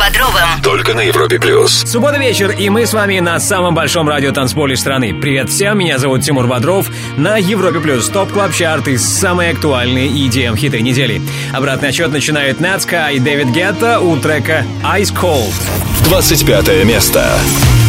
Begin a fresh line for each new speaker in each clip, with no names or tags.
Бодровым.
Только на Европе Плюс.
Суббота вечер, и мы с вами на самом большом радио танцполе страны. Привет всем, меня зовут Тимур Бодров. На Европе Плюс ТОП Клаб Чарт и самые актуальные EDM хиты недели. Обратный отчет начинает Нацка и Дэвид Гетта у трека Ice Cold.
25 место.
на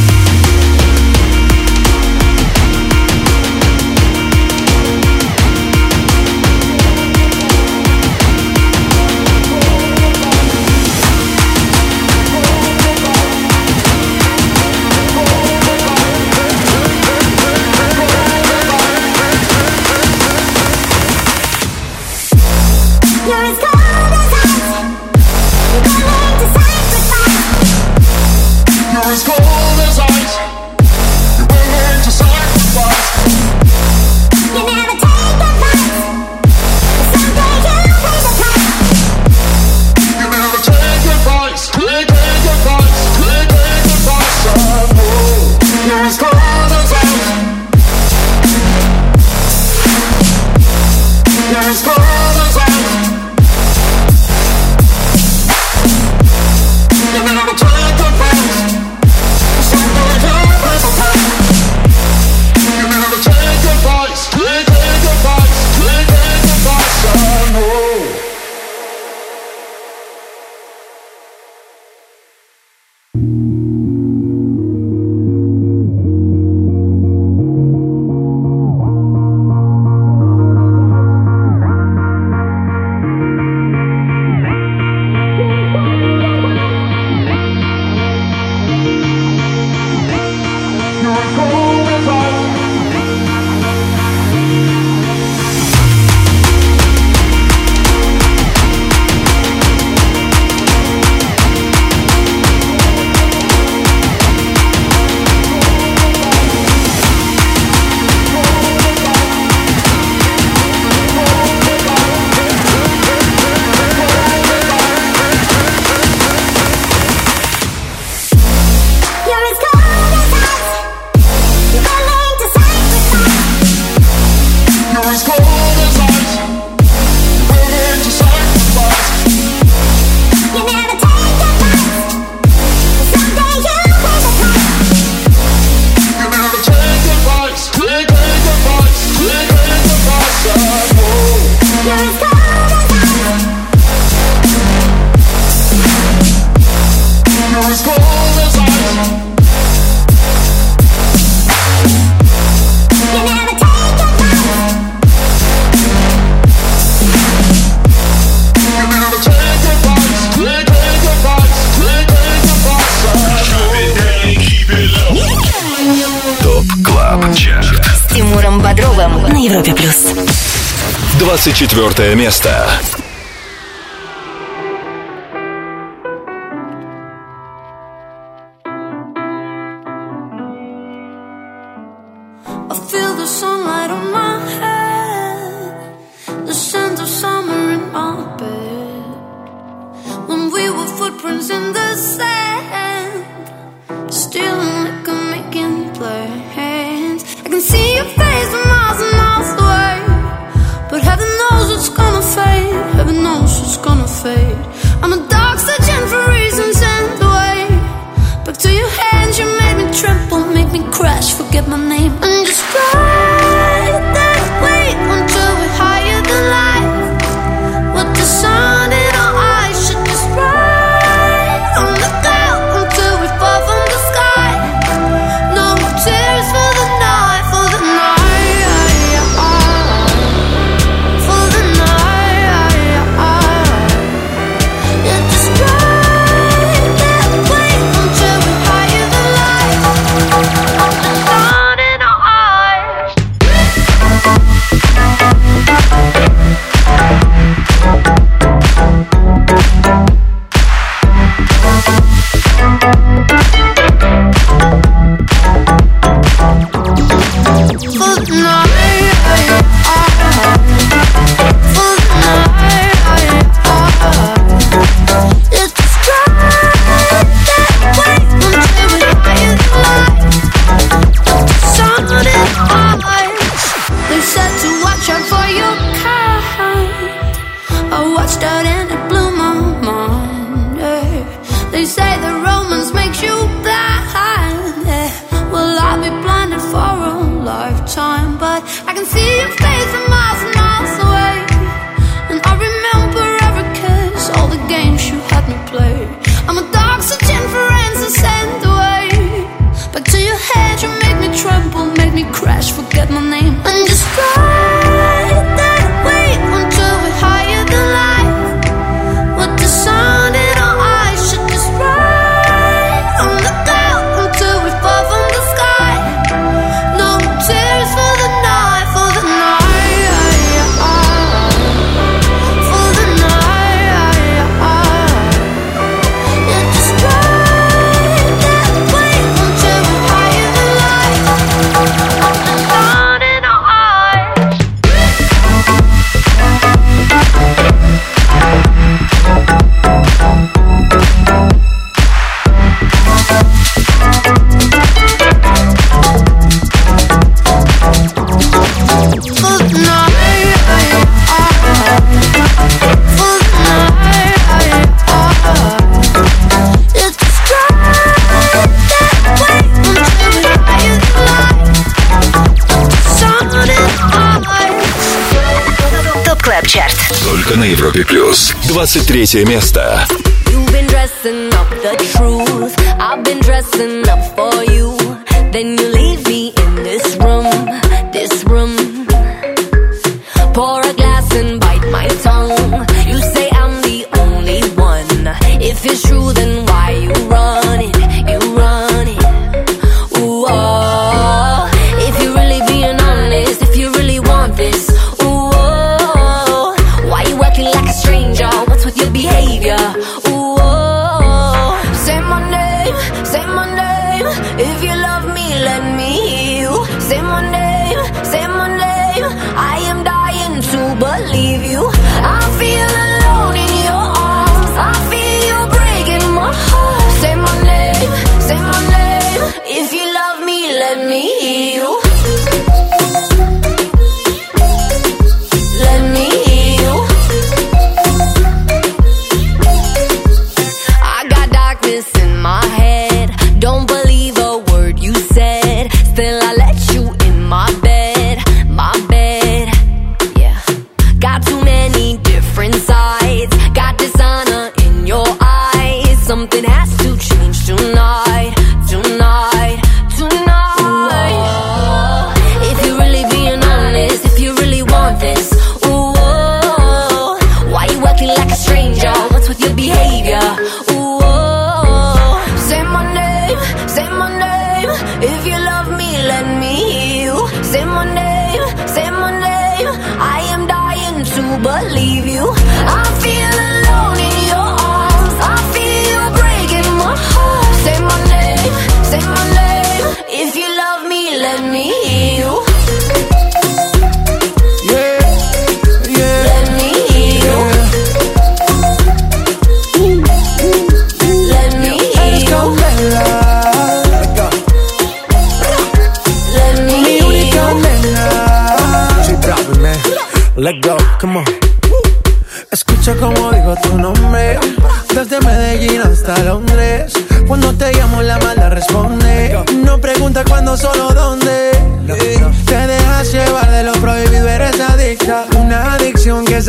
24 место.
23 место.
You've been dressing up the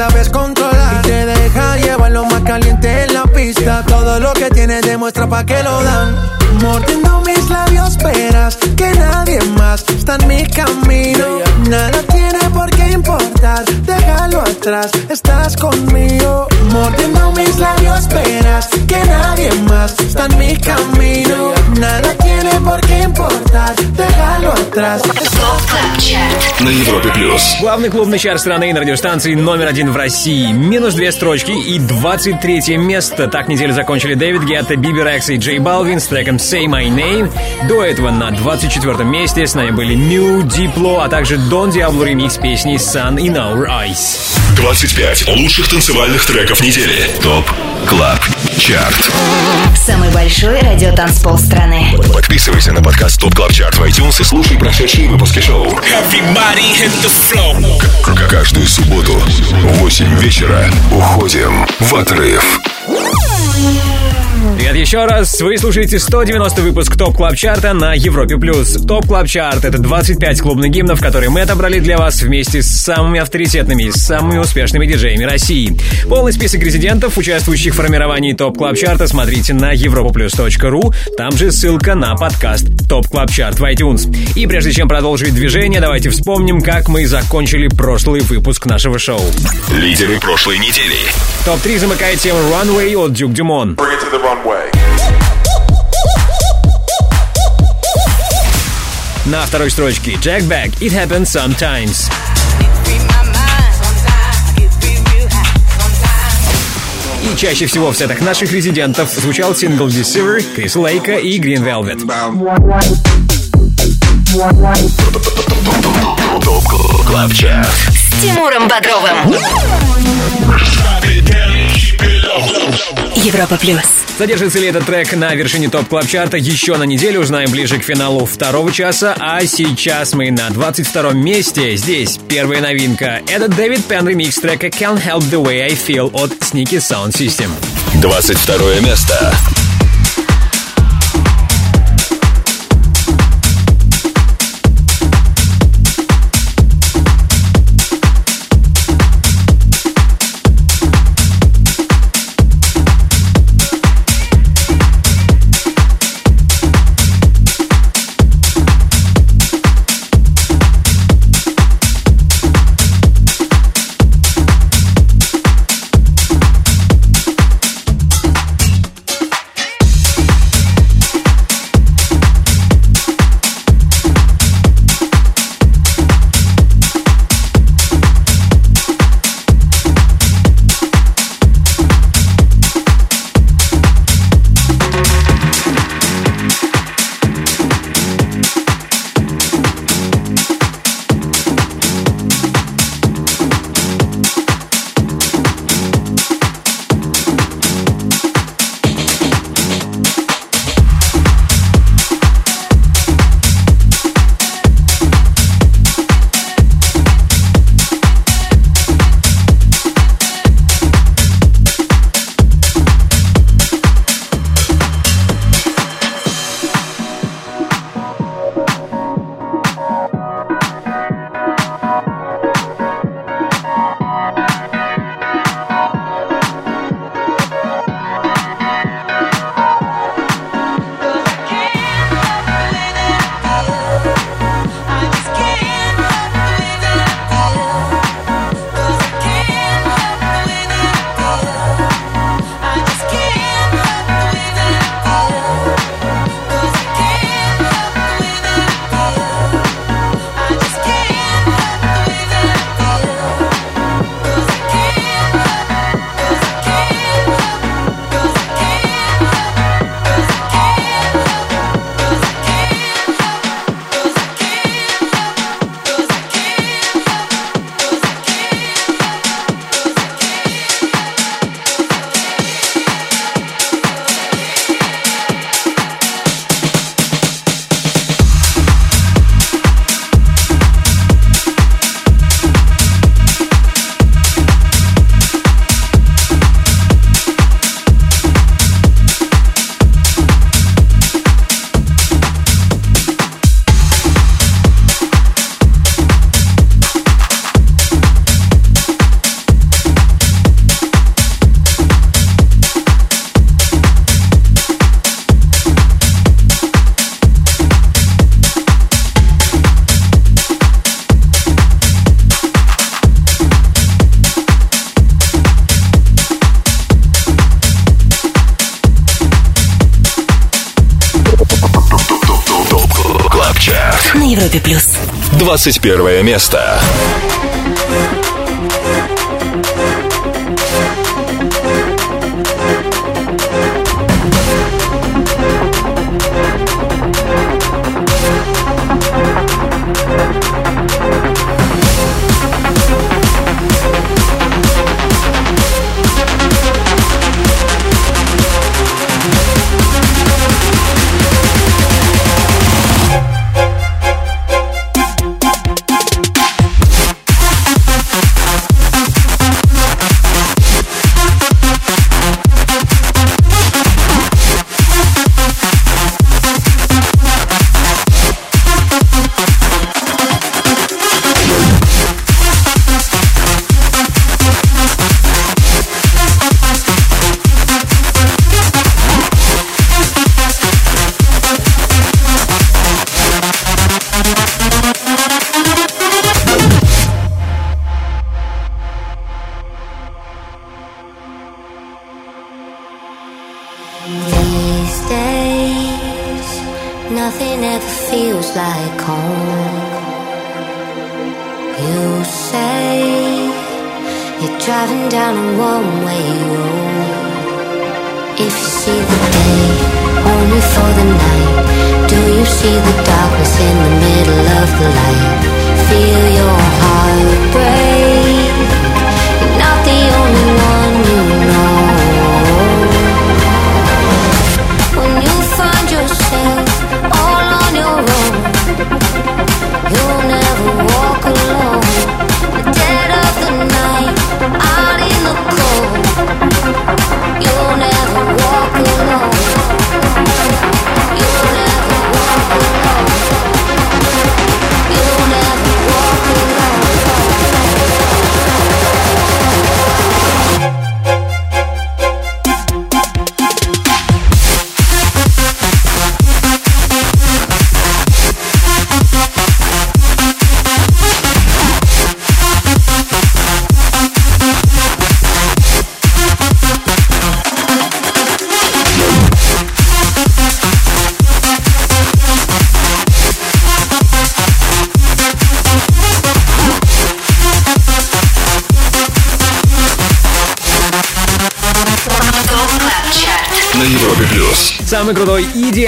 sabes controlar. Y te deja llevar lo más caliente en la pista. Todo lo que tienes demuestra pa' que lo dan. Mordiendo mis labios, esperas que nadie más está en mi camino. Nada estás, déjalo atrás, estás conmigo. Mordiendo mis labios, verás que nadie más está en mi camino. Nada tiene por qué importar, déjalo atrás.
На Европе плюс.
Главный клубный чар страны на радиостанции номер один в России. Минус две строчки и 23 место. Так неделю закончили Дэвид Гетта, Бибер, Экс и Джей Балвин с треком Say My Name. До этого на 24 месте с нами были New Diplo, а также Дон Диабло ремикс песни Sun in In Our Eyes.
25 лучших танцевальных треков недели. ТОП КЛАБ ЧАРТ
Самый большой радиотанцпол страны.
Подписывайся на подкаст Top Club Chart в iTunes и слушай прошедшие выпуски шоу. Hit the floor. К- каждую субботу в 8 вечера уходим в отрыв.
Привет еще раз. Вы слушаете 190 выпуск Top Club Chart а на Европе+. плюс. Top Club Chart — это 25 клубных гимнов, которые мы отобрали для вас вместе с самыми авторитетными и самыми успешными диджеями России. Полный список резидентов, участвующих в формировании Top Club Chart а, смотрите на europaplus.ru. Там же ссылка на подкаст Top Club Chart в iTunes. И прежде чем продолжить движение, давайте вспомним, как мы закончили прошлый выпуск нашего шоу.
Лидеры прошлой недели.
Топ-3 замыкает тема Runway от Дюк Дюмон.
Bring it to the runway.
На второй строчке Jack Back It Happens Sometimes. И чаще всего в сетах наших резидентов звучал сингл Deceiver, Крис Лейка и Green Velvet.
ТОП КЛАБ ЧАРТ
С Тимуром Бодровым. Европа плюс.
Задержится ли этот трек на вершине топ клаб чарта еще на неделю, узнаем ближе к финалу второго часа, а сейчас мы на 22 месте. Здесь первая новинка. Это Дэвид Пен ремикс трека Can't Help The Way I Feel от Sneaky Sound System.
22 место. 21 место.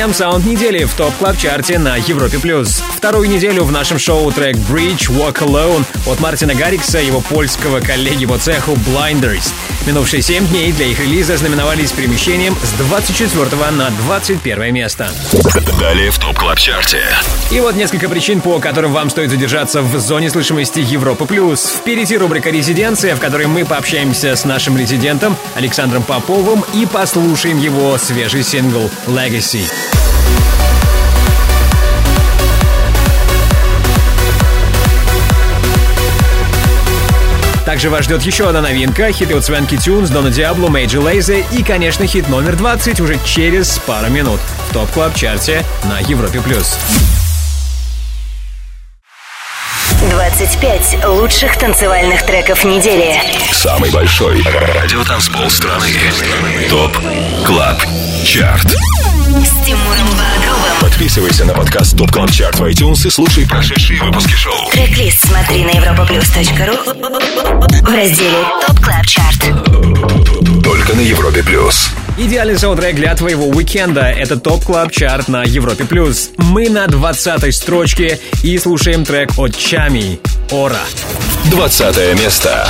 EDM саунд недели в Top Club чарте на Европе+. плюс. Вторую неделю в нашем шоу трек Breach Walk Alone от Мартина Гаррикса и его польского коллеги по цеху Blinders. Минувшие 7 дней для их релиза знаменовались перемещением с 24 на 21 место.
Далее в Top Club Чарте.
И вот несколько причин, по которым вам стоит задержаться в зоне слышимости Европы+. плюс. Впереди рубрика «Резиденция», в которой мы пообщаемся с нашим резидентом Александром Поповым и послушаем его свежий сингл «Legacy». Также вас ждет еще одна новинка, хиты от Swanky Tunes, Дона Диабло, Major Lazer и, конечно, хит номер 20 уже через пару минут в Top Club Чарте на Европе+. плюс.
25 лучших танцевальных треков недели.
Самый большой радиотанцпол страны. Top Club Чарт.
С Тимуром.
Подписывайся на подкаст Top Club Чарт в iTunes и слушай прошедшие выпуски шоу.
Трек-лист смотри на europaplus.ru в разделе Top Club Чарт.
Только на Европе плюс.
Идеальный саундтрек для твоего уикенда — это Top Club Чарт на Европе+. плюс. Мы на 20 строчке и слушаем трек от Tchami «Aurra».
20 место.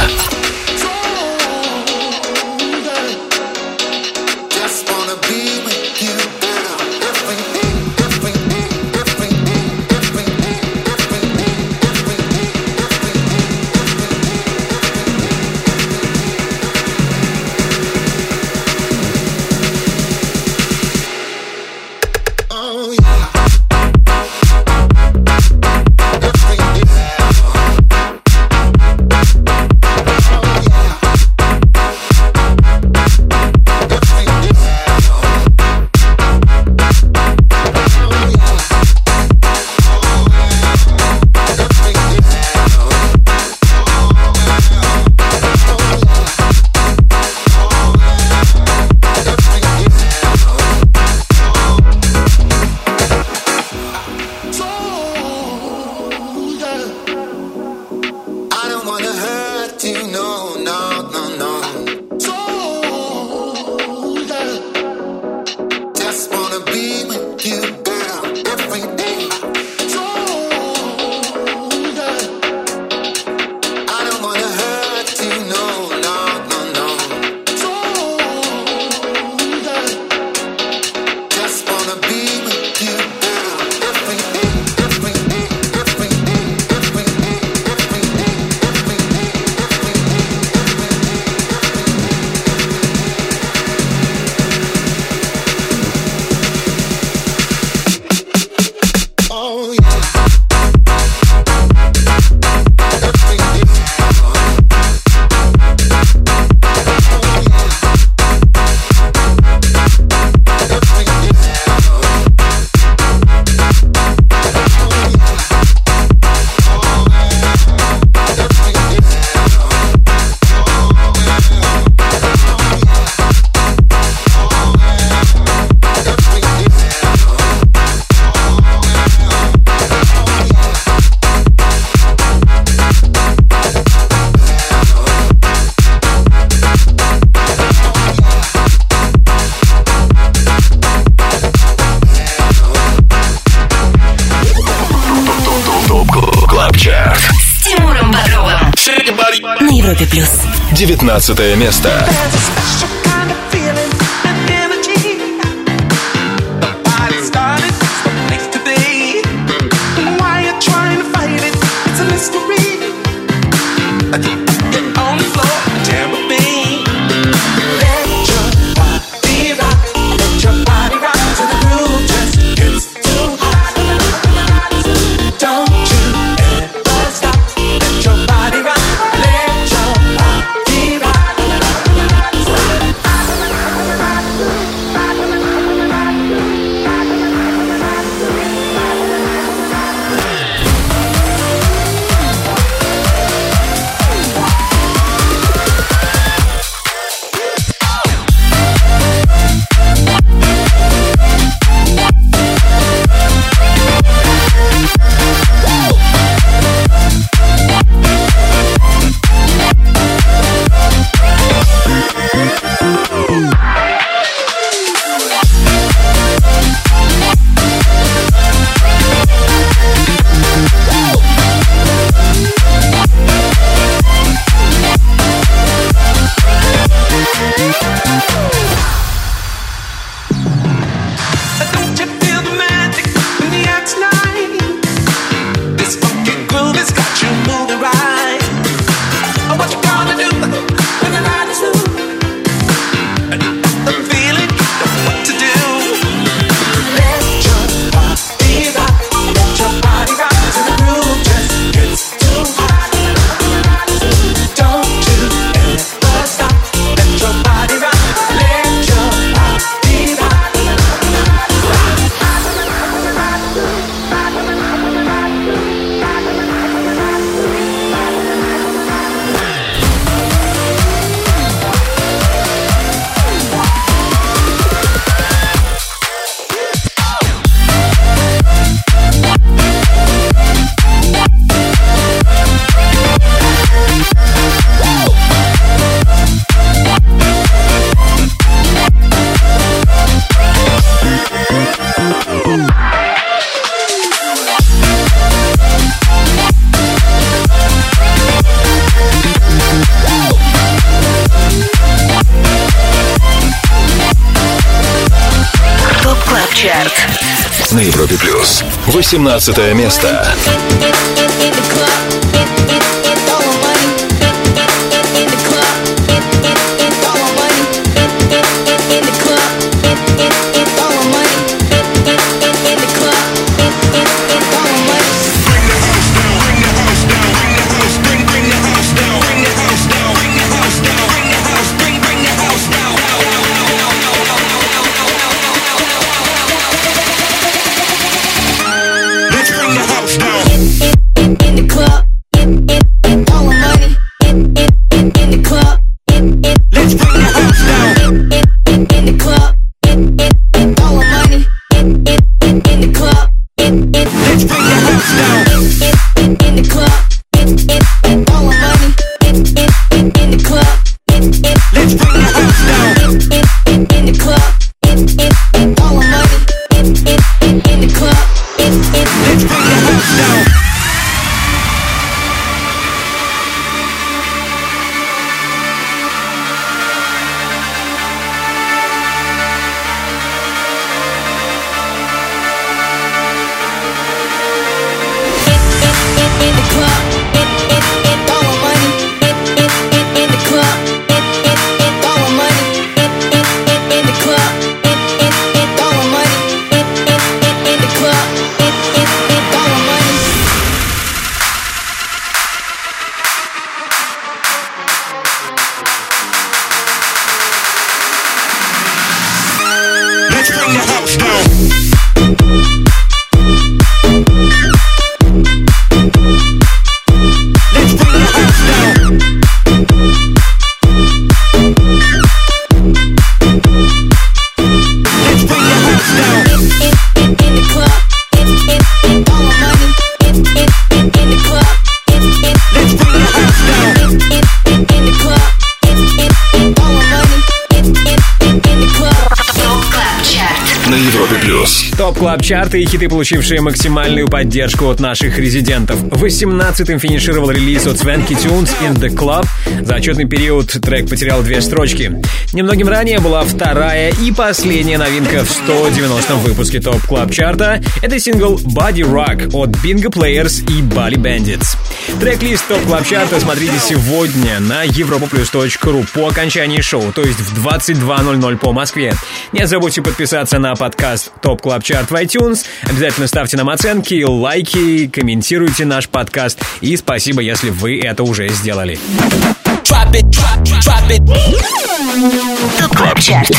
19 место. 18 место.
Чарты и хиты, получившие максимальную поддержку от наших резидентов. 18-м финишировал релиз от Swanky Tunes In The Club. За отчетный период трек потерял две строчки. Немногим ранее была вторая и последняя новинка в 190-м выпуске Top Club Чарта. Это сингл Body Rock от Bingo Players и Bali Bandits. Трек-лист Top Club смотрите сегодня на europaplus.ru по окончании шоу, то есть в 22.00 по Москве. Не забудьте подписаться на подкаст Top Club Чарт в iTunes. Обязательно ставьте нам оценки, лайки, комментируйте наш подкаст. И спасибо, если вы это уже сделали.
Top Club Чарт.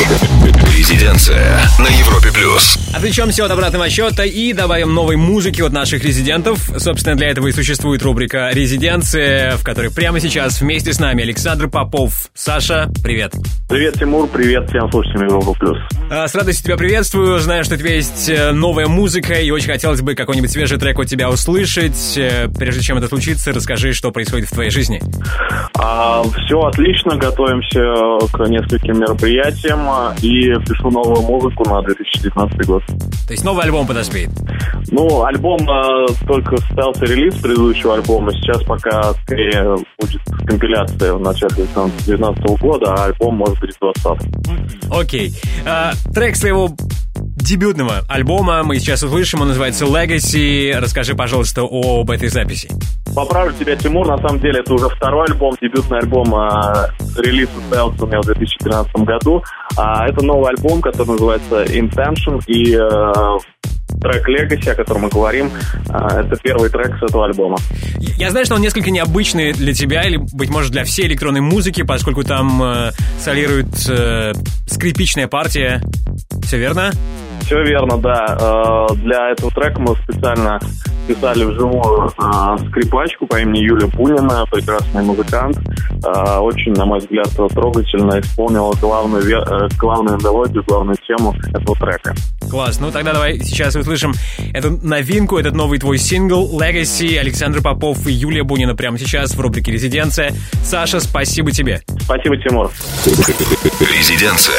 Резиденция на Европе плюс.
Отвлечемся от обратного счета и добавим новой музыки от наших резидентов. Собственно, для этого и существует рубрика «Резиденция», в которой прямо сейчас вместе с нами Александр Попов. Саша, привет.
Привет, Тимур, привет всем слушателям Европа Плюс.
А, С радостью тебя приветствую. Знаю, что у тебя есть э, новая музыка, и очень хотелось бы какой-нибудь свежий трек от тебя услышать. Э, Прежде чем это случится, расскажи, что происходит в твоей жизни.
Все отлично, готовимся к нескольким мероприятиям и пишу новую музыку на 2019 год.
То есть новый альбом подоспеет.
Ну, альбом а, только состоялся релиз предыдущего альбома, сейчас пока скорее будет компиляция в начале 2019 года, а альбом может быть в 2020.
Окей. А, трек своего дебютного альбома мы сейчас услышим. Он называется Legacy. Расскажи, пожалуйста, об этой записи.
Поправлю тебя, Тимур, на самом деле это уже второй альбом, дебютный альбом, а, релиз состоялся у меня в 2013 году. А, это новый альбом, который называется Intention, и э, трек Legacy, о котором мы говорим, а, это первый трек с этого альбома.
Я знаю, что он несколько необычный для тебя, или, быть может, для всей электронной музыки, поскольку там э, солирует э, скрипичная партия. Все верно?
Все верно, да. Э, Для этого трека мы специально писали вживую э, скрипачку по имени Юлия Пунина, прекрасный музыкант. Э, Очень, на мой взгляд, трогательно исполнила главную, главную мелодию, главную тему этого трека.
Класс. Ну тогда давай сейчас услышим эту новинку, этот новый твой сингл Legacy Александр Попов и Юлия Бунина прямо сейчас в рубрике «Резиденция». Саша, спасибо тебе.
Спасибо, Тимур.
Резиденция.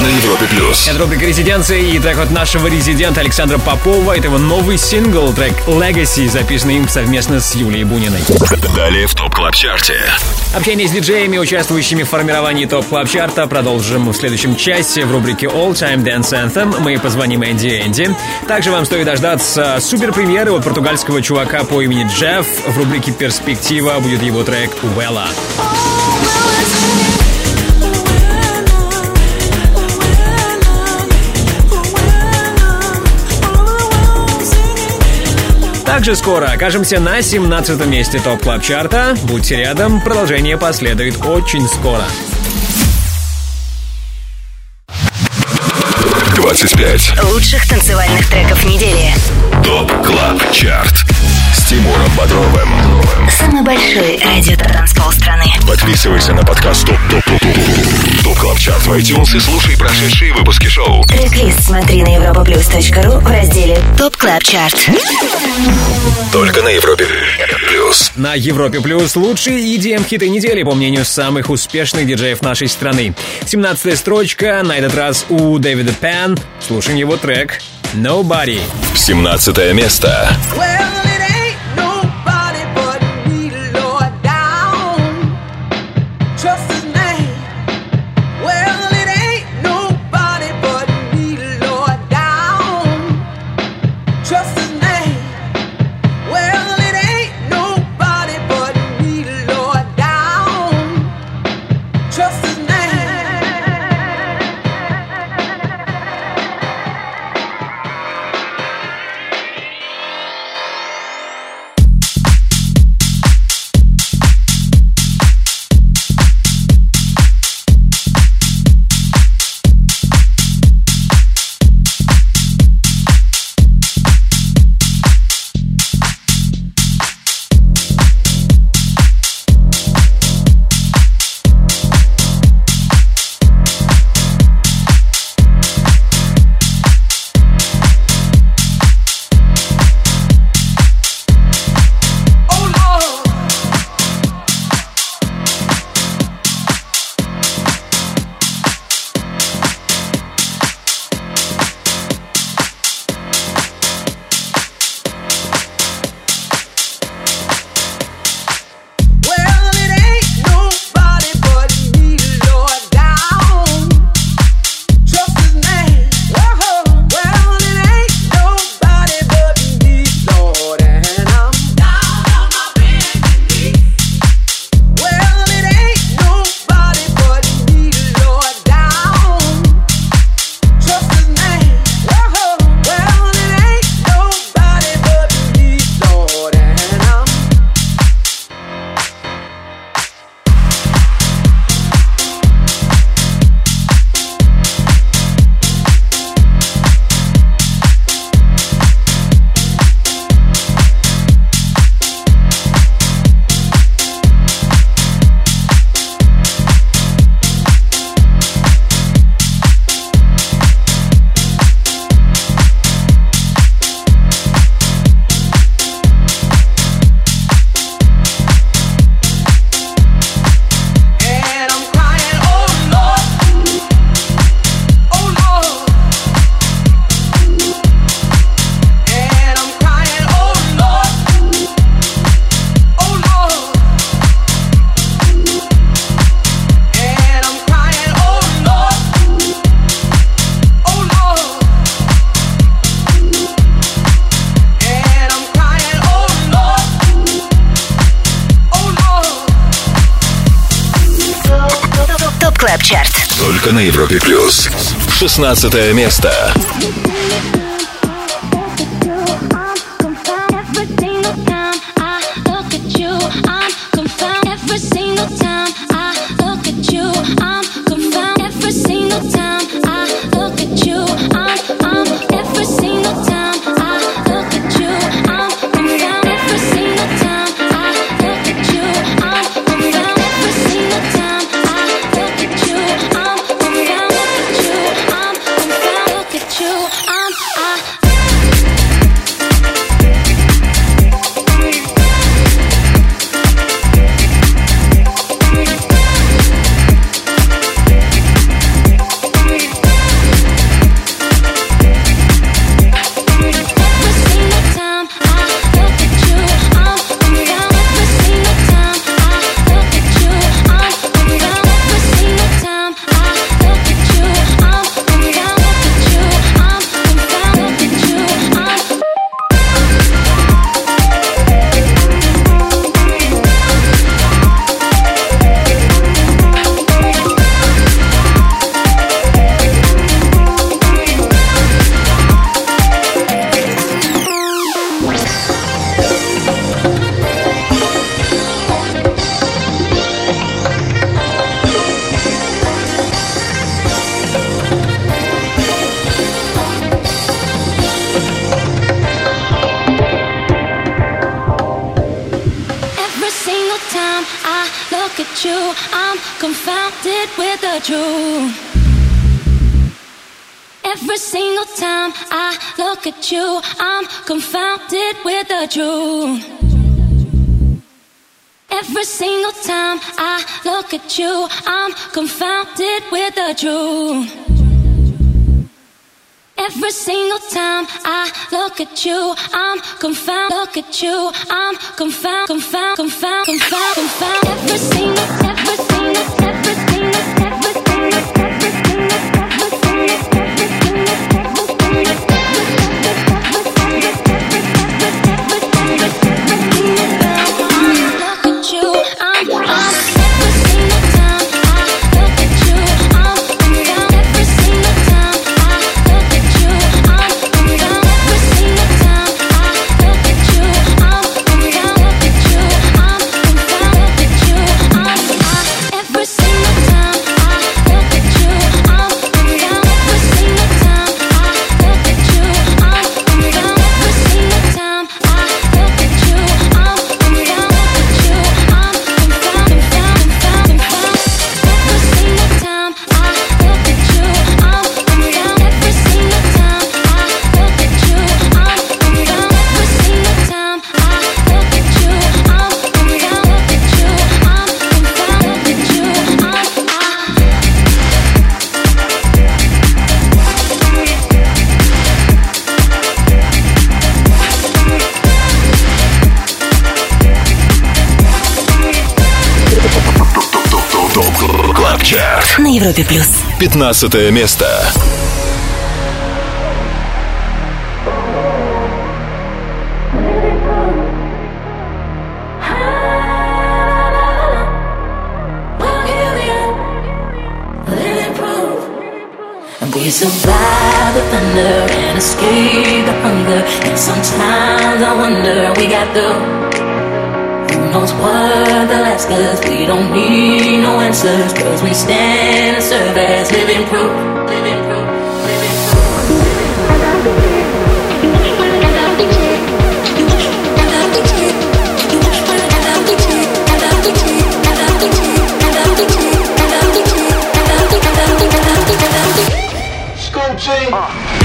Это рубрика «Резиденция» и трек от нашего резидента Александра Попова. Это его новый сингл, трек «Legacy», записанный им совместно с Юлией Буниной.
Далее в Top Club Чарте.
Общение с диджеями, участвующими в формировании Top Club Чарта, продолжим в следующем часе в рубрике All Time Dance Anthem. Мы позвоним Энди Энди. Также вам стоит дождаться супер премьеры от португальского чувака по имени Джефф. В рубрике «Перспектива» будет его трек «Уэлла». Также скоро окажемся на 17 месте Top Club Чарта. Будьте рядом, продолжение последует очень скоро.
25.
Лучших танцевальных треков недели.
Top Club Чарт. Тимуром Бодровым.
Самый большой радио-танцпол страны.
Подписывайся на подкаст Top Top Top Top Top Club Чарт в iTunes и слушай прошедшие выпуски шоу.
Трек-лист смотри на europaplus.ru в разделе Top Club Чарт.
Только на Европе Плюс.
На Европе Плюс лучшие EDM-хиты недели, по мнению самых успешных диджеев нашей страны. 17 строчка, на этот раз у Дэвида Пен. Слушаем его трек «Nobody».
17 место.
Well,
16 место.
You, I'm confounded with the truth. Every single time I look at you, I'm confounded. Look at you, I'm confounded, confounded, confounded, confounded, confounded. Every single, every single,
15 место
we survive the thunder and escape the hunger. And sometimes I wonder we got who knows what. We don't need no answers, cause we stand and serve as living proof. Living proof. Living
Gucci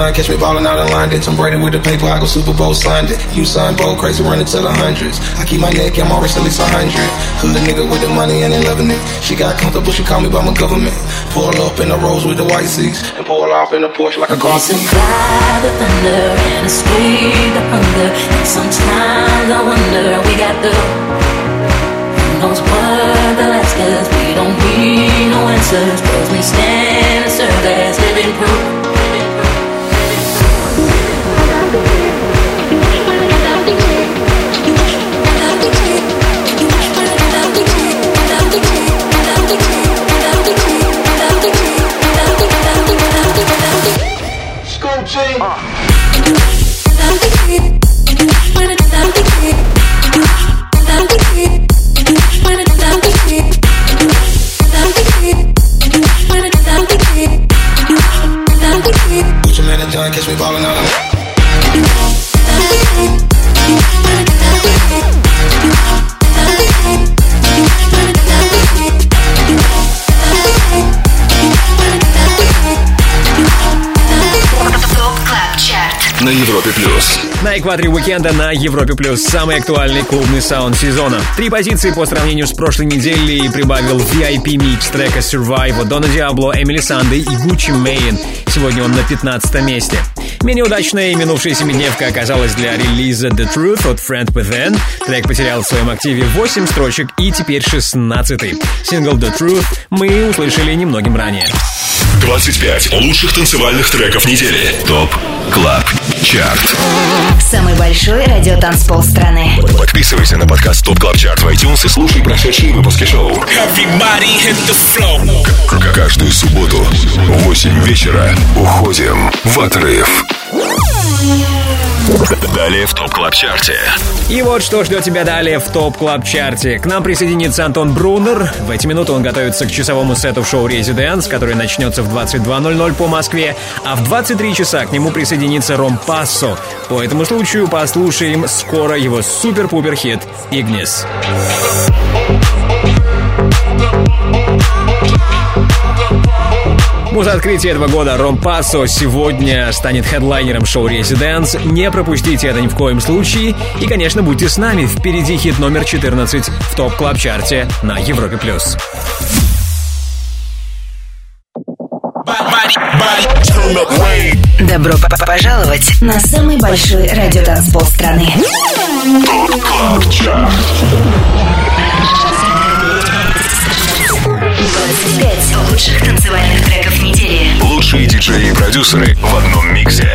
Don catch me ballin' out in London. Tom Brady with the paper, I go Super Bowl signed it. You sign bold, crazy running to the hundreds. I keep my neck, I'm always at least a hundred. Hood nigga with the money and they loving it. She got comfortable, she call me by my government. Pull up in the rose with the white seats and pull off in the Porsche like a car.
survive the thunder and escape the hunger. And sometimes I wonder we got the knows what they'll ask us. We don't need no answers, cause we stand and serve as. Living proof.
Gucci man and John catch me ballin'
Европе плюс.
На экваторе уикенда на Европе Плюс самый актуальный клубный саунд сезона. Три позиции по сравнению с прошлой неделей прибавил VIP микс трека Survive от Дона Диабло, Эмили Санды и Гуччи Мейн. Сегодня он на 15 месте. Менее удачная минувшая семидневка оказалась для релиза The Truth от Friend Within. Трек потерял в своем активе 8 строчек и теперь 16 Сингл The Truth мы услышали немногим ранее.
25 лучших танцевальных треков недели. ТОП КЛАБ ЧАРТ.
Самый большой радиотанцпол страны.
Подписывайся на подкаст ТОП КЛАБ ЧАРТ в iTunes и слушай прошедшие выпуски шоу. К- Каждую субботу в 8 вечера уходим в отрыв. Далее в Top Club Чарте.
И вот что ждет тебя далее в Top Club Чарте. К нам присоединится Антон Брунер. В эти минуты он готовится к часовому сету в шоу «Residance», который начнется в 22.00 по Москве, а в 23 часа к нему присоединится Rompasso. По этому случаю послушаем скоро его супер-пупер хит «Ignis». Муза открытия этого года Ром Пассо сегодня станет хедлайнером шоу «Резиденс». Не пропустите это ни в коем случае. И, конечно, будьте с нами. Впереди хит номер 14 в топ клаб чарте на Европе+. плюс.
Добро п- п- пожаловать на самый большой радиотанцпол страны. 25 лучших танцевальных треков недели.
Лучшие диджеи и продюсеры в одном миксе.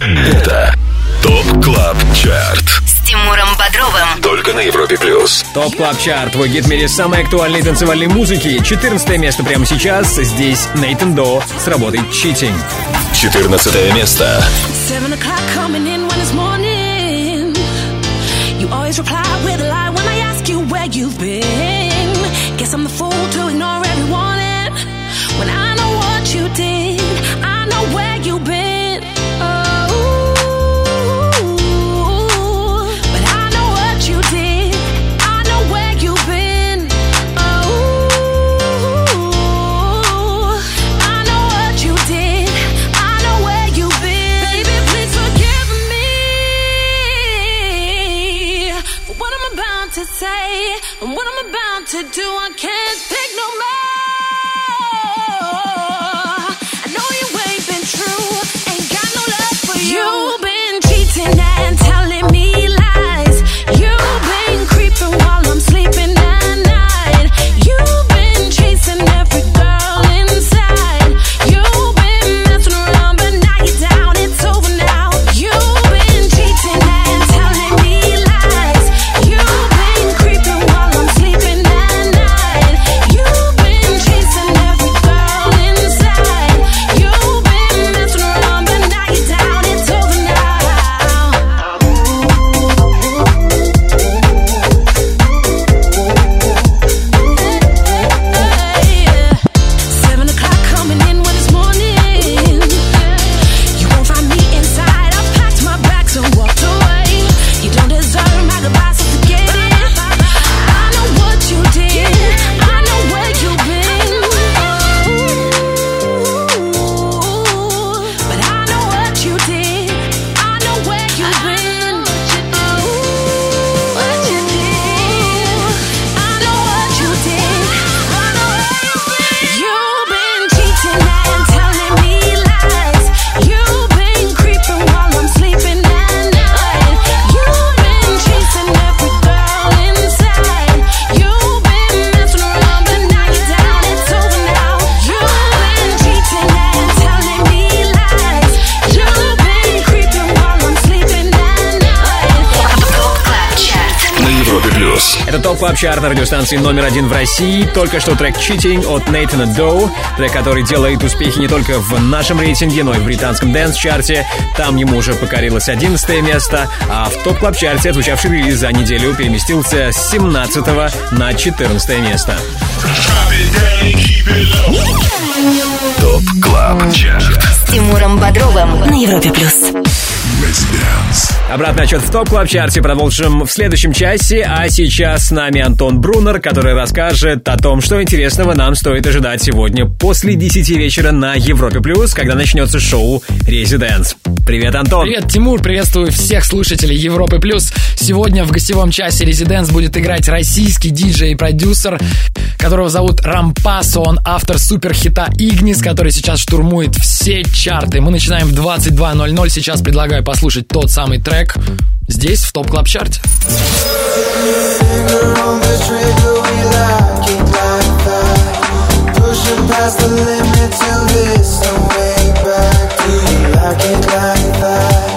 Это Top Club Чарт.
С Тимуром Бодровым.
Только на Европе Плюс.
Top Club Чарт, твой гид в мире самой актуальной танцевальной музыки. 14 место прямо сейчас. Здесь Nathan Dawe с работой «Cheating».
14 место.
Seven o'clock coming in when it's morning. You always reply with a lie when I ask you where you've been. Guess I'm the fool to ignore
Top Club чарт
на
радиостанции номер один в России. Только что трек «Cheating» от Нейтана Доу. Трек, который делает успехи не только в нашем рейтинге, но и в британском дэнс-чарте. Там ему уже покорилось 11 место, а в Top Club чарте отзвучавший релиз за неделю переместился с 17 на 14 место.
Top Club Чарт.
С Тимуром Бодровым на Европе плюс.
Обратный отчет в топ клаб чарте продолжим в следующем часе, а сейчас с нами Антон Брунер, который расскажет о том, что интересного нам стоит ожидать сегодня после 10 вечера на Европе Плюс, когда начнется шоу «Резиденс». Привет, Антон!
Привет, Тимур, приветствую всех слушателей Европы Плюс. Сегодня в гостевом часе Резиденс будет играть российский диджей и продюсер, которого зовут Рампасо. Он автор суперхита Игнис, который сейчас штурмует все чарты. Мы начинаем в 22.00. Сейчас предлагаю послушать тот самый трек здесь, в топ клаб чарте
Pushing past the limit to this
на do you
like it like that?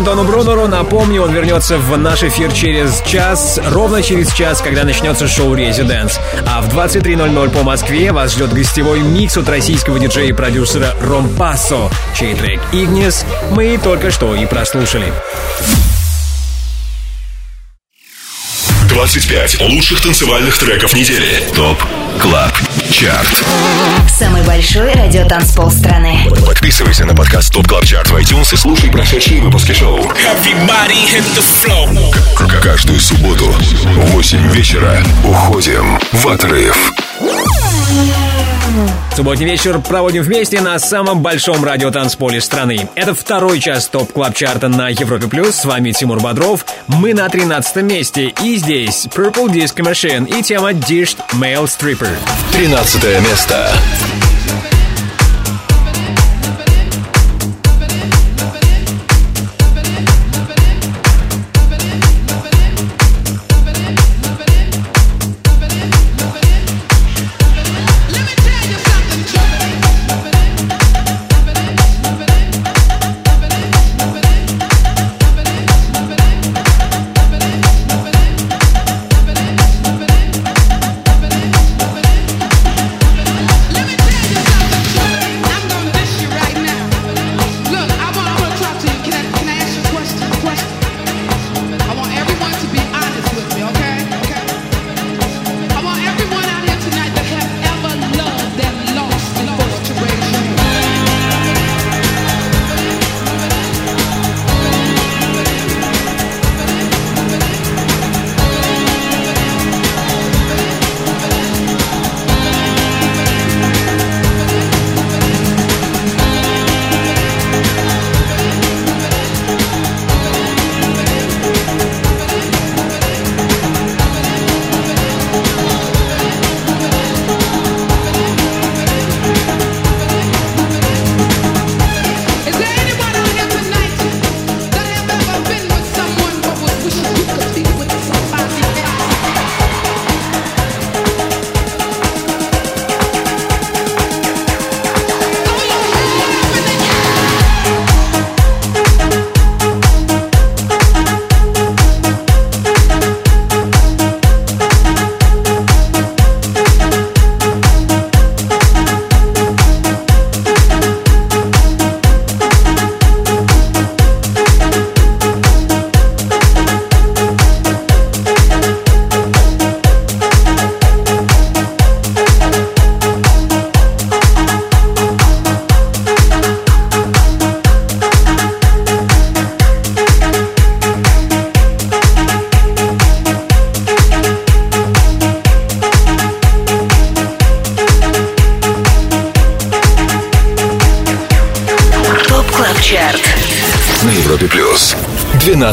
Антону Брунеру. Напомню, он вернется в наш эфир через час, ровно через час, когда начнется шоу «Резиденс». А в 23.00 по Москве вас ждет гостевой микс от российского диджея и продюсера Ром Пассо, чей трек «Игнис» мы только что и прослушали.
25 лучших танцевальных треков недели. ТОП КЛАБ ЧАРТ.
Самый большой радиотанцпол страны.
Подписывайся на подкаст Top Club Чарт в iTunes и слушай прошедшие выпуски шоу. Каждую субботу в 8 вечера уходим в отрыв.
Субботний вечер проводим вместе на самом большом радиотанцполе страны. Это второй час Top Club Чарта на Европе Плюс. С вами Тимур Бодров. Мы на 13 месте. И здесь Purple Disco Machine и тема Dished Male Stripper.
13 место.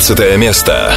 12 место.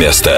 Место.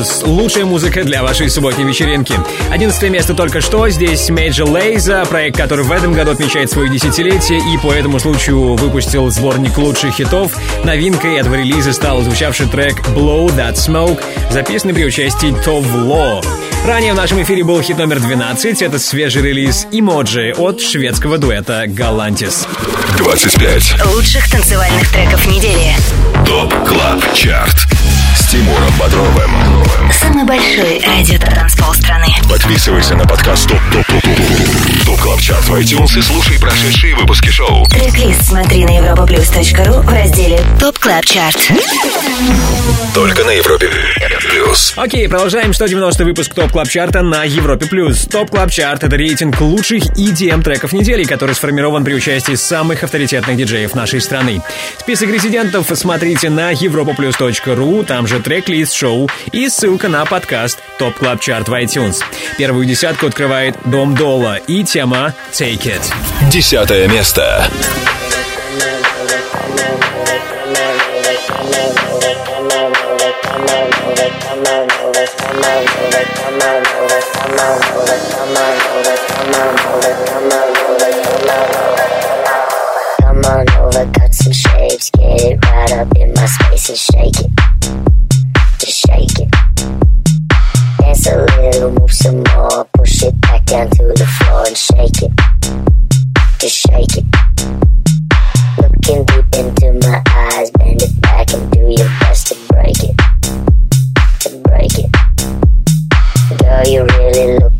Плюс.
Лучшая музыка для вашей субботней вечеринки. Одиннадцатое место только что. Здесь Major Lazer, проект, который в этом году отмечает свое десятилетие и по этому случаю выпустил сборник лучших хитов. Новинкой этого релиза стал звучавший трек Blow That Smoke, записанный при участии Тов Ло. Ранее в нашем эфире был хит номер 12. Это свежий релиз Emoji от шведского дуэта Galantis.
25.
Лучших танцевальных треков недели.
Top Club Чарт. Тимуром Бодровым.
Самый большой радио-танцпол страны.
Подписывайся на подкаст Top Top Top Top Top Club Чарт в iTunes и слушай прошедшие выпуски шоу.
Трек-лист смотри на europaplus.ru в разделе Top Club Чарт.
Только на Европе плюс.
Окей, продолжаем 190 выпуск Top Club Чарта на Европе+. плюс. Top Club Чарт — это рейтинг лучших EDM треков недели, который сформирован при участии самых авторитетных диджеев нашей страны. Список резидентов смотрите на europaplus.ru, там же трек-лист шоу и ссылка на подкаст TOP Club Chart в iTunes. Первую десятку открывает Dom Dolla и тема Take It.
Десятое место.
Come on over, cut some shapes, get it right up in my space and shake it. Shake it. Dance a little, move some more, push it back down to the floor and shake it. Just shake it. Looking deep into my eyes, bend it back and do your best to break it. To break it. Girl, you really look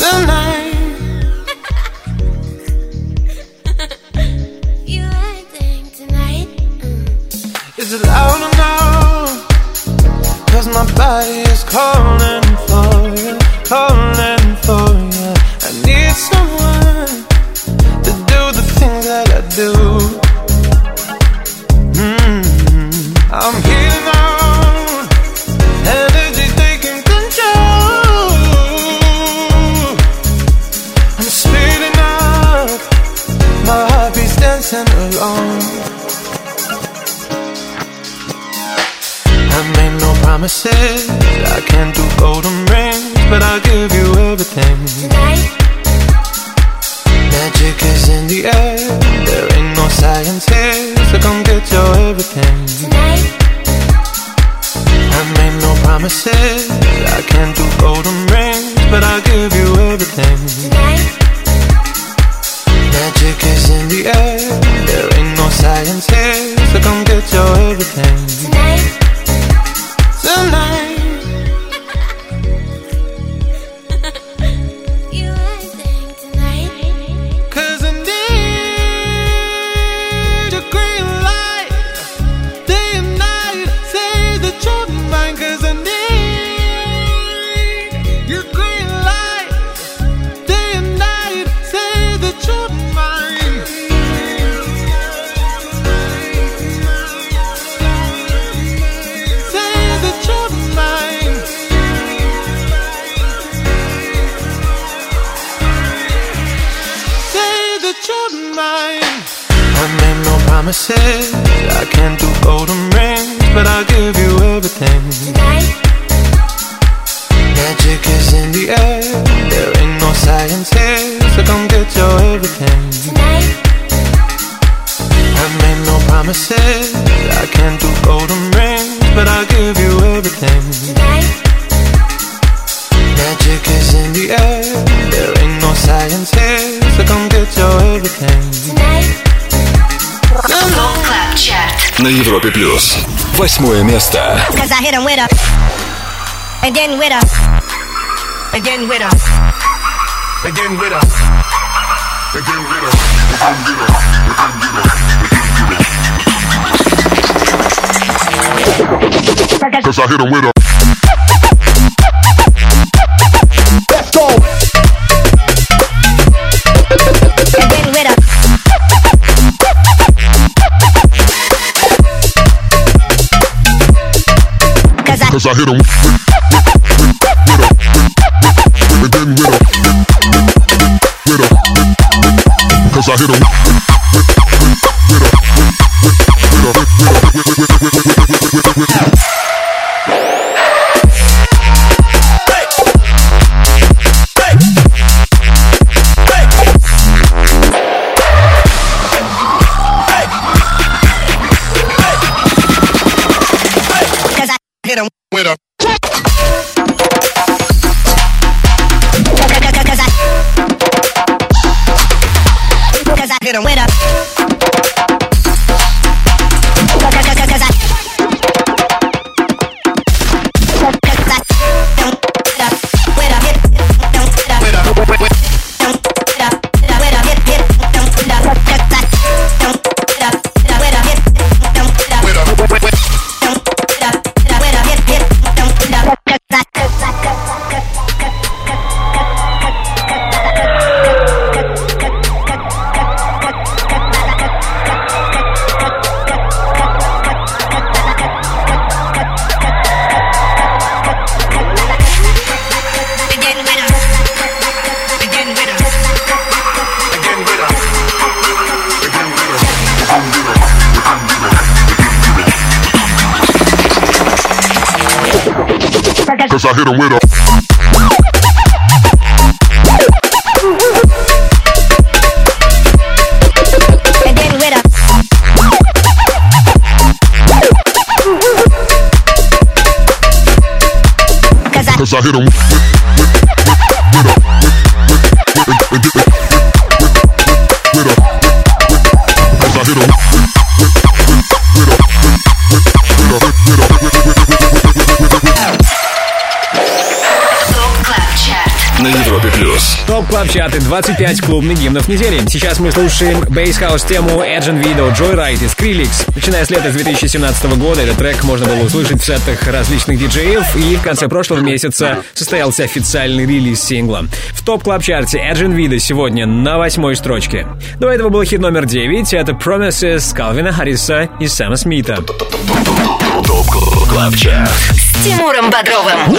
the night.
you acting tonight? Mm.
Is it loud or no? Cause my body is calling for you, calling. I
hit him with a
гимнов недели. Сейчас мы слушаем bass house тему Agen Wida Joyryde и Skrillex. Начиная с лета 2017 года этот трек можно было услышать в сетах различных диджеев, и в конце прошлого месяца состоялся официальный релиз сингла. В Top Club Chart е Agen Wida сегодня на восьмой строчке. До этого был хит номер 9, это Promises Калвина Харриса и Сэма Смита.
TOP CLUB CHART.
С Тимуром Бодровым.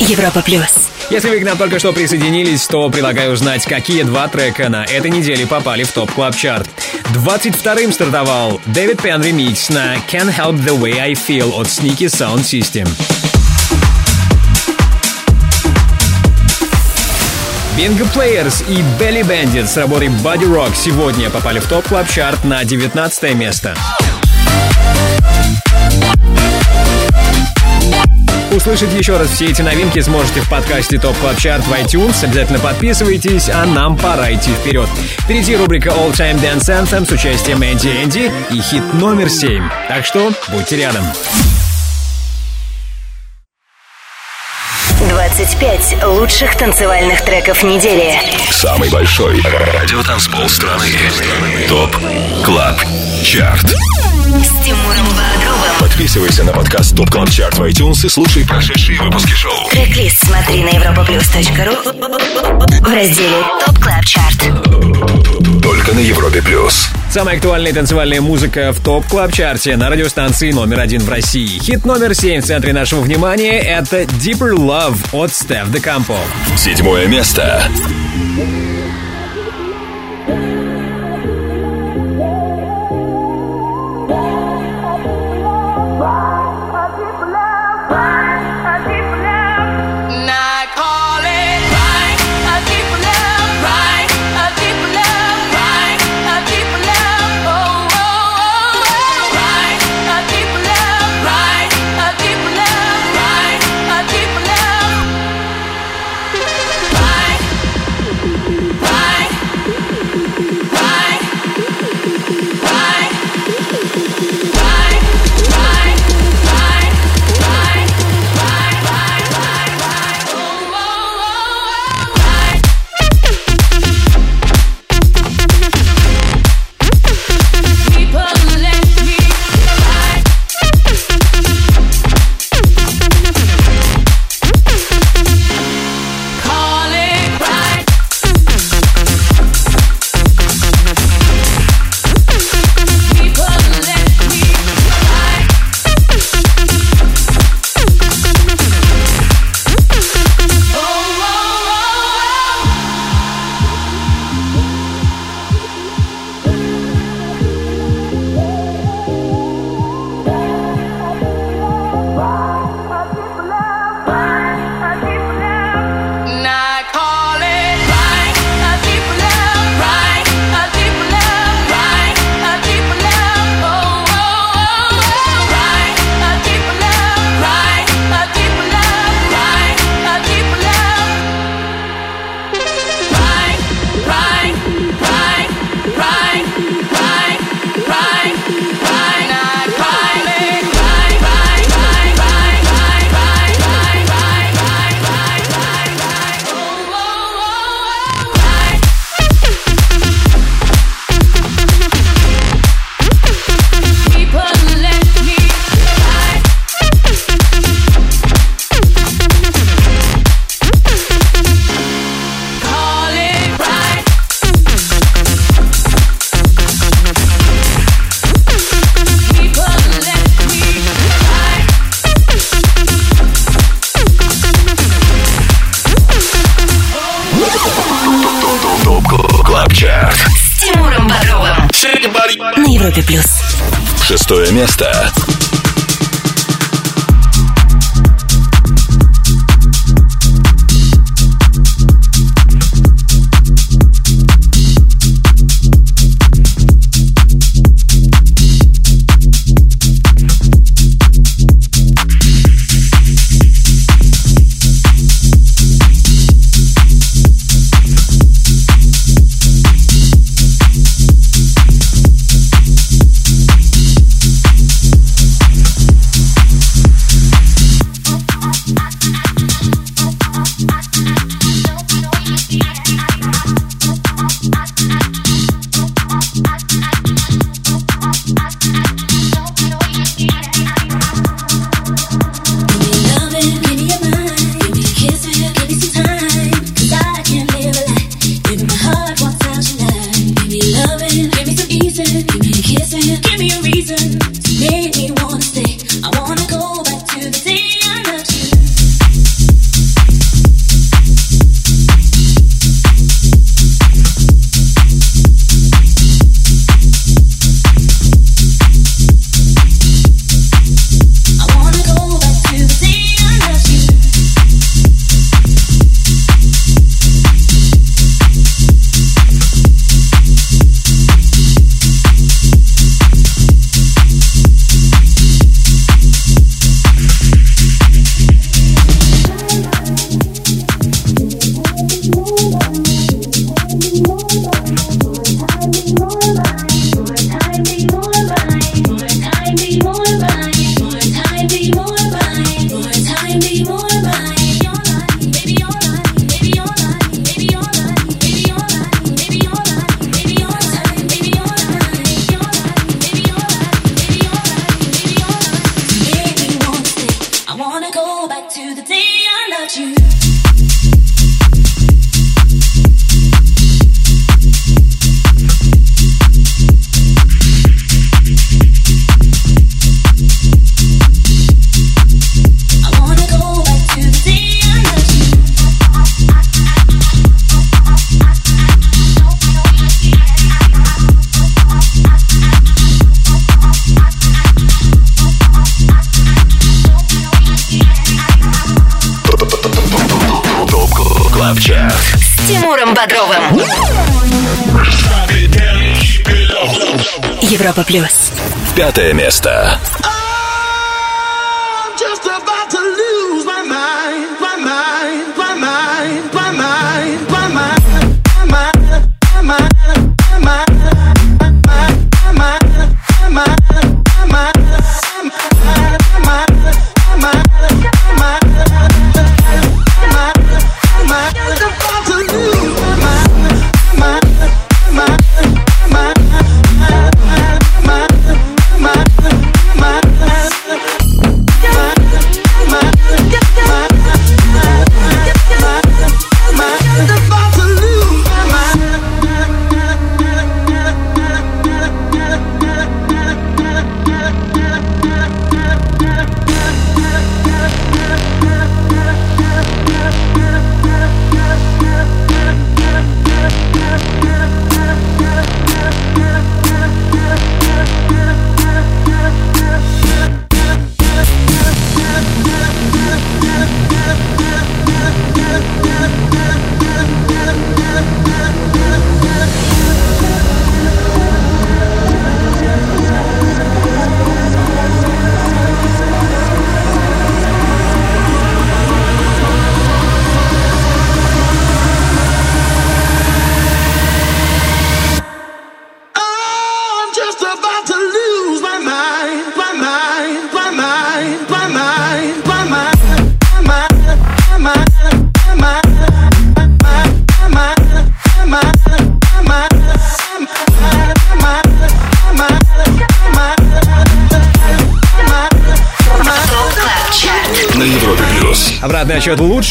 Европа Плюс.
Если вы к нам только что присоединились, то предлагаю узнать, какие два трека на этой неделе попали в топ клаб чарт 22-м стартовал Дэвид Пен ремикс на Can't Help The Way I Feel от Sneaky Sound System. Bingo Players и Belly Bandit с работой Body Rock сегодня попали в топ клаб чарт на 19 место. Услышать еще раз все эти новинки сможете в подкасте Top Club Chart в iTunes. Обязательно подписывайтесь, а нам пора идти вперед. Впереди рубрика All Time Dance Anthem с участием Энди Энди и хит номер 7. Так что будьте рядом.
25 лучших танцевальных треков недели.
Самый большой радиотанцпол страны. TOP CLUB CHART.
С Тимуром Бодровым.
Подписывайся на подкаст ТОП КЛАБ ЧАРТ в iTunes и слушай прошедшие выпуски шоу.
Трек-лист смотри на europaplus.ru в разделе ТОП КЛАБ ЧАРТ.
Только на Европе плюс.
Самая актуальная танцевальная музыка в топ клаб чарте на радиостанции номер один в России. Хит номер 7 в центре нашего внимания — это Deeper Love от De Campo.
Седьмое место.
На Европе Плюс.
Шестое место.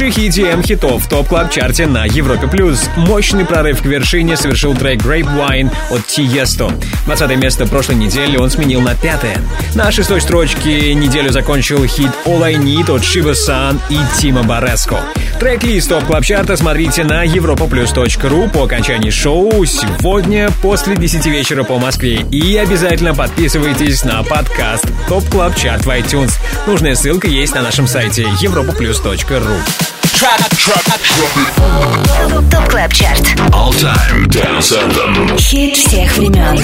Лучших EDM хитов в Top Club Chart е на Европе плюс. Мощный прорыв к вершине совершил трек Grapevine от Тиесто. 20 место прошлой недели он сменил на пятое. На шестой строчке неделю закончил хит All I Need от Shiba San и Тима Бареско. Трек-лист Top Club Chart а смотрите на europaplus.ru по окончании шоу сегодня после 10 вечера по Москве. И обязательно подписывайтесь на подкаст Top Club Chart в iTunes. Нужная ссылка есть на нашем сайте europaplus.ru.
Top Club Chart.
All Time Dance Anthem.
Хит всех времен.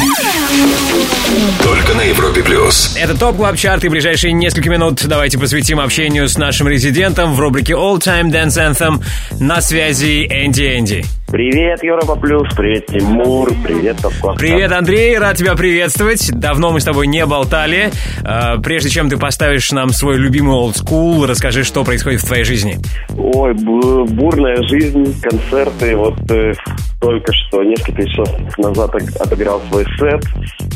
Только на Европе Плюс.
Это TOP Club Chart и ближайшие несколько минут давайте посвятим общению с нашим резидентом в рубрике All Time Dance Anthem. На связи Энди Энди.
Привет, Европа Плюс, привет, Тимур, привет, Топ.
Привет, Андрей, рад тебя приветствовать. Давно мы с тобой не болтали. Э, Прежде чем ты поставишь нам свой любимый old school, расскажи, что происходит в твоей жизни.
Ой, бу- бурная жизнь, концерты. Вот э, только что, несколько часов назад от- отыграл свой сет.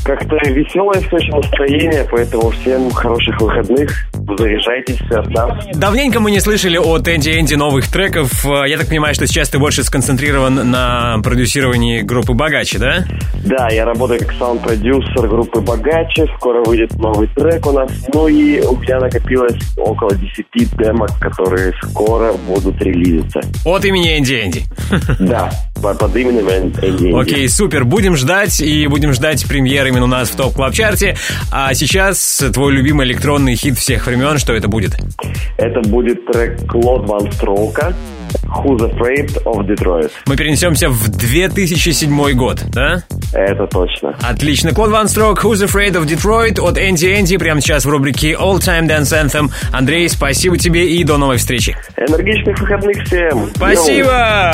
Как-то веселое все настроение, поэтому всем хороших выходных. Заряжайтесь нас.
Давненько мы не слышали от Энди Энди новых треков. Э, Я так понимаю, что сейчас ты больше сконцентрирован на продюсировании группы «Богаче», да?
Да, я работаю как саунд-продюсер группы «Богаче». Скоро выйдет новый трек у нас. Ну и у меня накопилось около 10 демок, которые скоро будут релизиться.
От имени Энди Энди.
Да, по- под именем Энди Энди.
Окей, супер. Будем ждать и будем ждать премьеры именно у нас в топ клаб чарте А сейчас твой любимый электронный хит всех времен. Что это будет?
Это будет трек Клод Ван Строука «Who's Afraid of Detroit».
Мы перенесемся в 2007 год, да?
Это точно.
Отлично. Claude VonStroke, Who's Afraid of Detroit от Энди Энди. Прямо сейчас в рубрике All Time Dance Anthem. Андрей, спасибо тебе и до новой встречи.
Энергичных выходных всем.
Спасибо!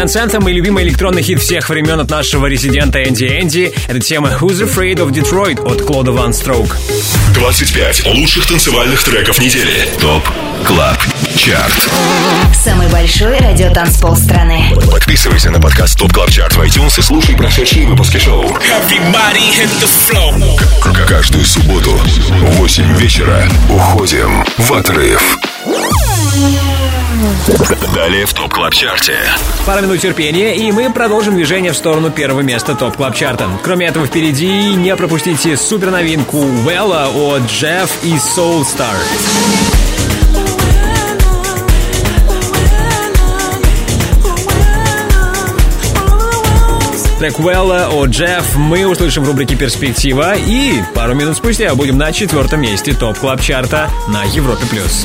Dance Anthem и любимый электронный хит всех времен от нашего резидента Энди Энди. Это тема Who's Afraid of Detroit от Клода Ван Строк.
25 лучших танцевальных треков недели. ТОП КЛАБ ЧАРТ.
Самый большой радиотанцпол страны.
Подписывайся на подкаст ТОП КЛАБ ЧАРТ в iTunes и слушай прошедшие выпуски шоу. Каждую субботу в 8 вечера уходим в отрыв. Далее в ТОП КЛАБ ЧАРТе.
Пара минут терпения, и мы продолжим движение в сторону первого места топ клаб чарта Кроме этого, впереди не пропустите супер новинку Вэлла от Джефф и Soul Star. Трек Вэлла от Джефф мы услышим в рубрике «Перспектива» и пару минут спустя будем на четвертом месте топ клаб чарта на Европе+. плюс.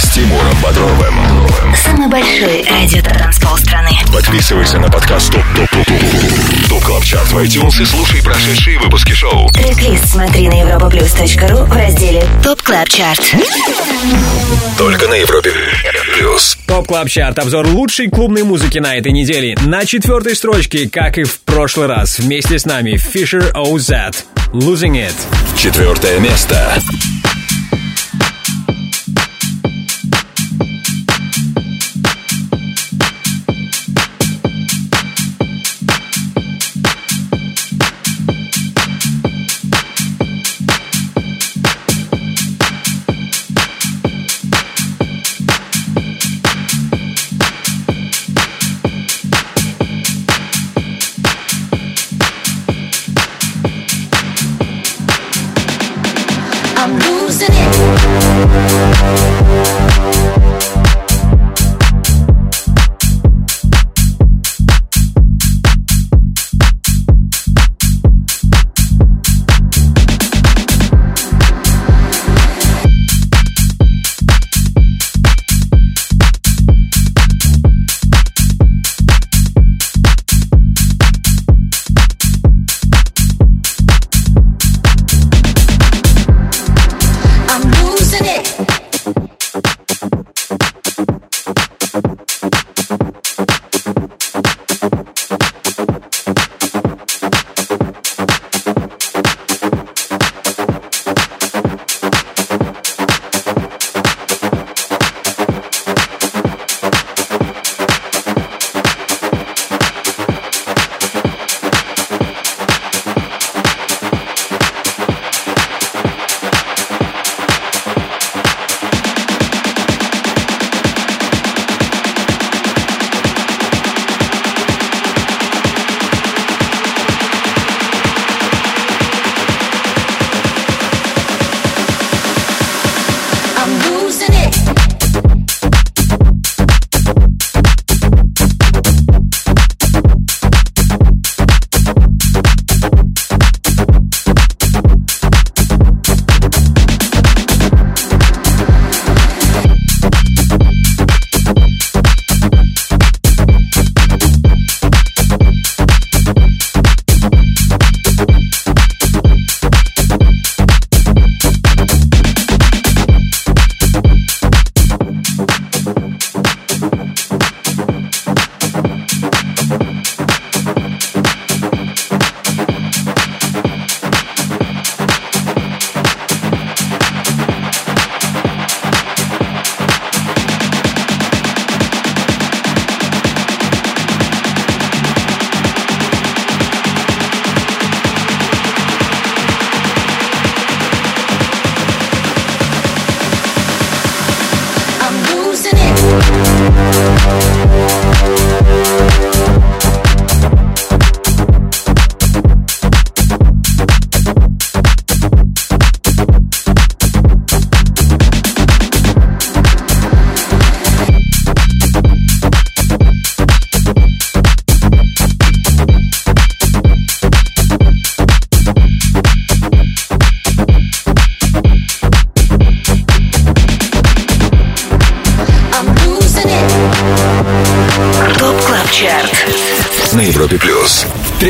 с Тимуром Бодровым.
Самый большой радиотанцпол страны.
Подписывайся на подкаст ТОП ТОП ТОП ТОП TOP CLUB CHART в iTunes и слушай прошедшие выпуски шоу.
Трек-лист смотри на europaplus.ru в разделе TOP Club Chart.
Только на Европе Плюс.
Top Club Chart. Обзор лучшей клубной музыки на этой неделе. На четвертой строчке, как и в прошлый раз, вместе с нами Fisher OZ. Losing It.
Четвертое место.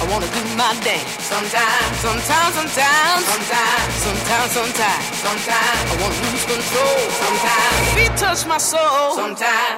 I wanna do my dance. Sometimes, sometimes, sometimes, sometimes, sometimes, sometimes, sometimes I wanna lose control. Sometimes beat touch my soul. Sometimes.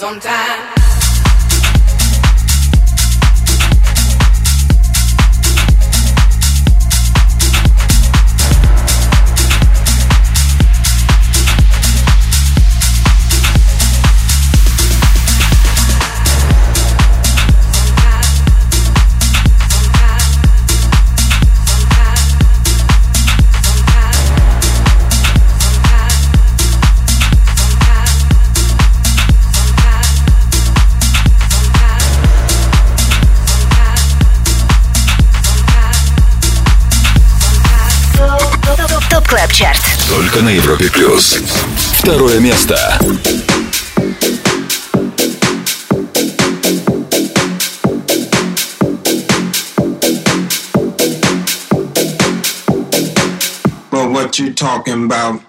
Sometimes.
ТОП ЧАРТ.
Только на Европе плюс. Второе место.
But what you talking about?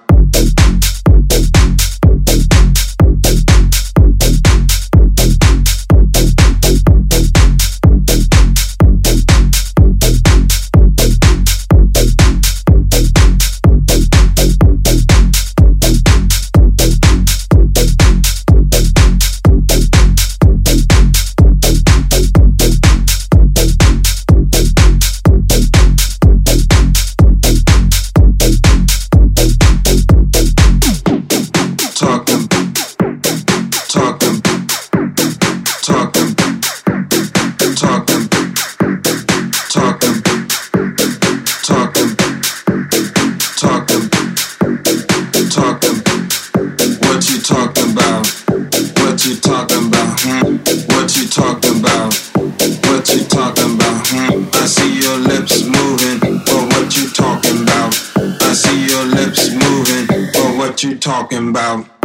Talking about?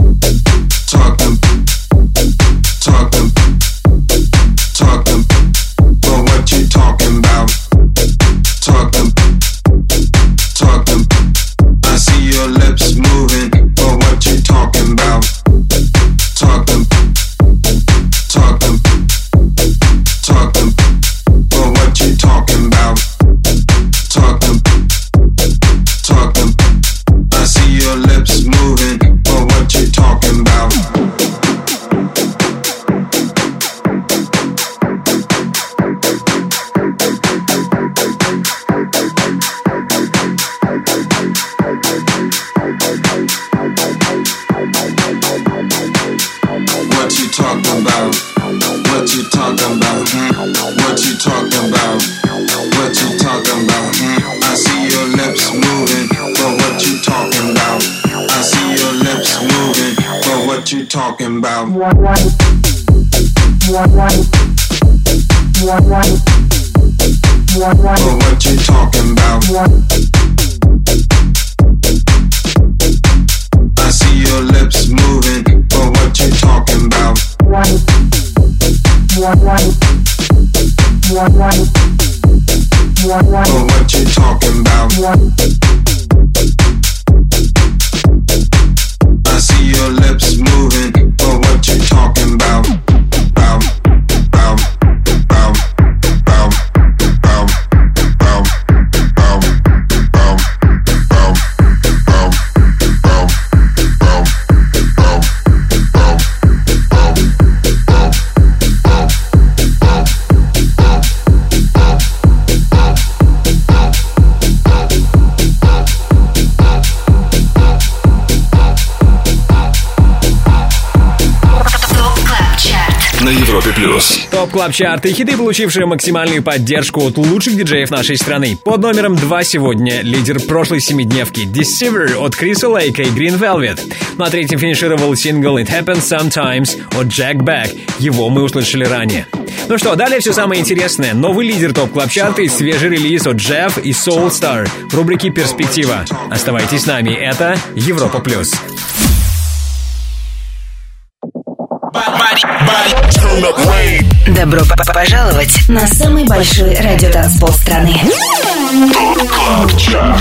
Плюс.
Топ Клаб Чарт и хиты, получившие максимальную поддержку от лучших диджеев нашей страны. Под номером 2 сегодня лидер прошлой семидневки Deceiver от Криса Лейка и Green Velvet. На третьем финишировал сингл It Happens Sometimes от Jack Back. Его мы услышали ранее. Ну что, далее все самое интересное. Новый лидер Top Club Chart а и свежий релиз от Djeff и Soul Star в рубрике «Перспектива». Оставайтесь с нами, это Европа+. плюс.
Добро пожаловать на самый большой радиотанцпол страны.
Club Chart.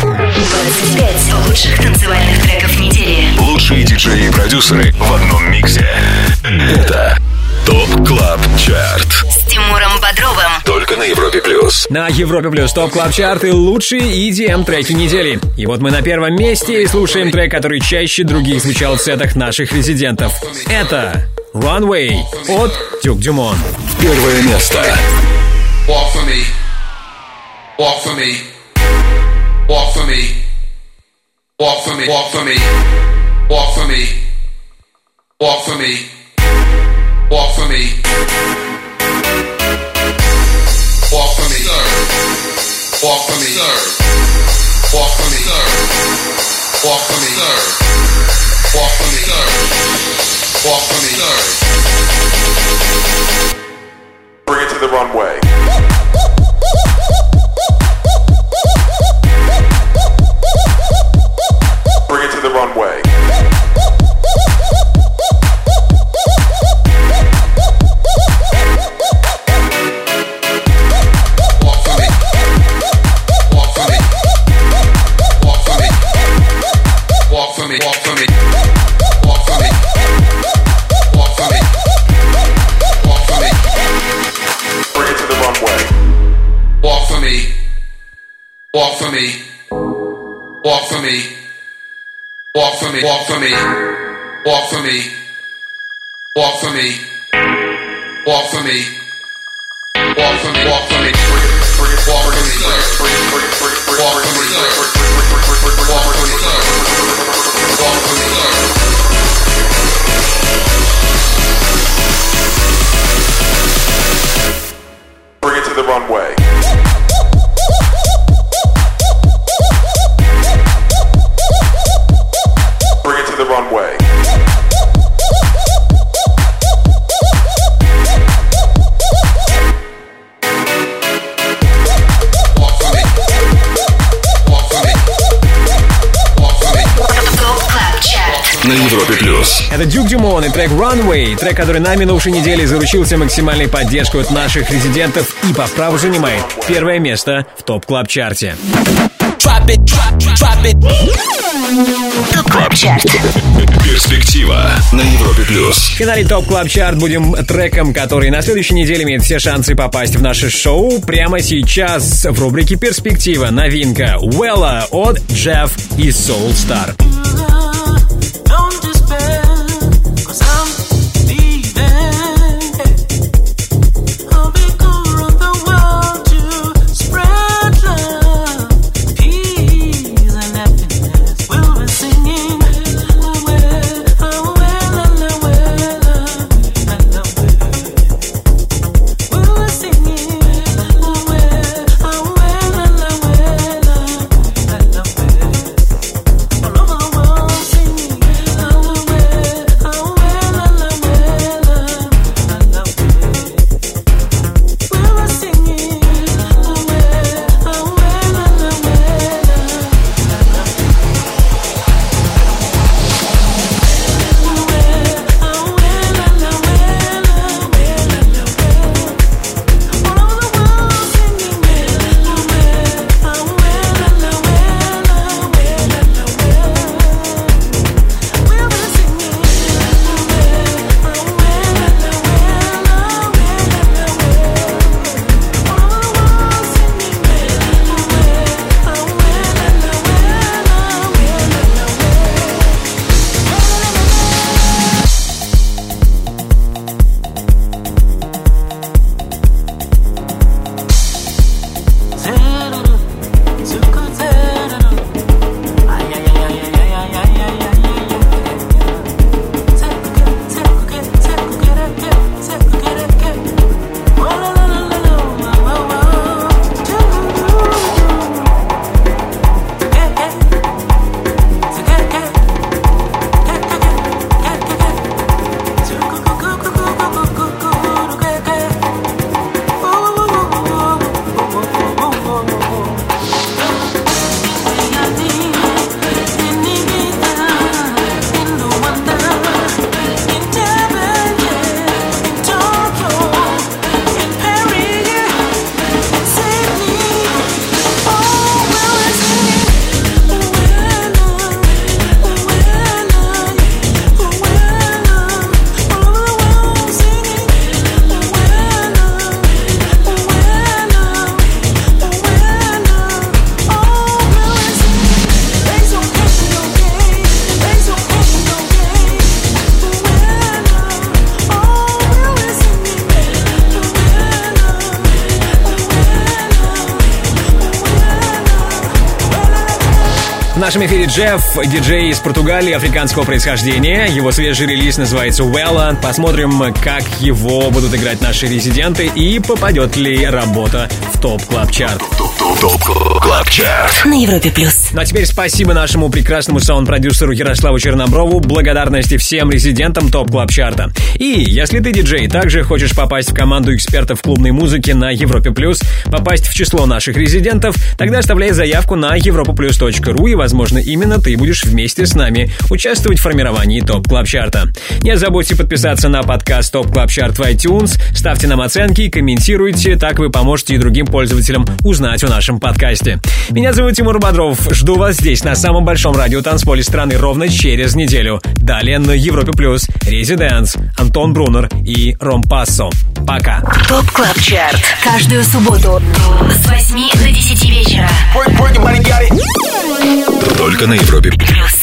25 лучших танцевальных треков недели.
Лучшие диджеи и продюсеры в одном миксе. Это TOP Club Chart.
С Тимуром Бодровым.
Только на Европе плюс.
На Европе Плюс Top Club Chart ы лучшие EDM треки недели. И вот мы на первом месте и слушаем трек, который чаще других звучал в сетах наших резидентов. Это Runway от Дюк Дюмон.
Первое место.
Walk for me. Walk for me. Walk for me. Walk for me. Walk for me. Walk for me. Walk for me. Walk for me. Walk for me. Walk for me. Walk for me. Walk for me. Walk for me. Walk for me. Bring it to the runway. Bring it to the runway. Walk for me. Walk for me. Walk for me. Walk for me. Walk for me. Walk for me. Walk for me. Walk for me. Walk for me. Walk for me. Walk for me. Walk for me. Bring it to the runway.
Чарт.
На Европе плюс.
Это Дюк Дюмон и трек Runway, трек, который на минувшей неделе заручился максимальной поддержкой от наших резидентов и по праву занимает первое место в Club Chart е
Top Club Chart.
Перспектива на Европе плюс.
В финале Top Club Chart будем треком, который на следующей неделе имеет все шансы попасть в наше шоу. Прямо сейчас в рубрике «Перспектива» новинка Wella от Djeff и Soul Star. Djeff, диджей из Португалии африканского происхождения. Его свежий релиз называется Wella. Посмотрим, как его будут играть наши резиденты и попадет ли работа в Top Club Chart
TOP CLUB CHART
На Европе плюс.
Ну а теперь спасибо нашему прекрасному саунд-продюсеру Ярославу Черноброву. Благодарности всем резидентам Top Club Chart а И если ты диджей, также хочешь попасть в команду экспертов клубной музыки на Европе плюс, попасть в число наших резидентов, тогда оставляй заявку на europaplus.ru и, возможно, именно ты будешь вместе с нами участвовать в формировании Top Club Chart а Не забудьте подписаться на подкаст Top Club Chart в iTunes, ставьте нам оценки, комментируйте, так вы поможете и другим пользователям узнать о нашем подкасте. Меня зовут Тимур Бодров. Жду вас здесь, на самом большом радио танцполе страны, ровно через неделю. Далее на Европе Плюс, ResiDANCE, Антон Брунер и Rompasso. Пока.
Top Club Chart. Каждую субботу с 8 до 10 вечера.
Только на Европе
Плюс.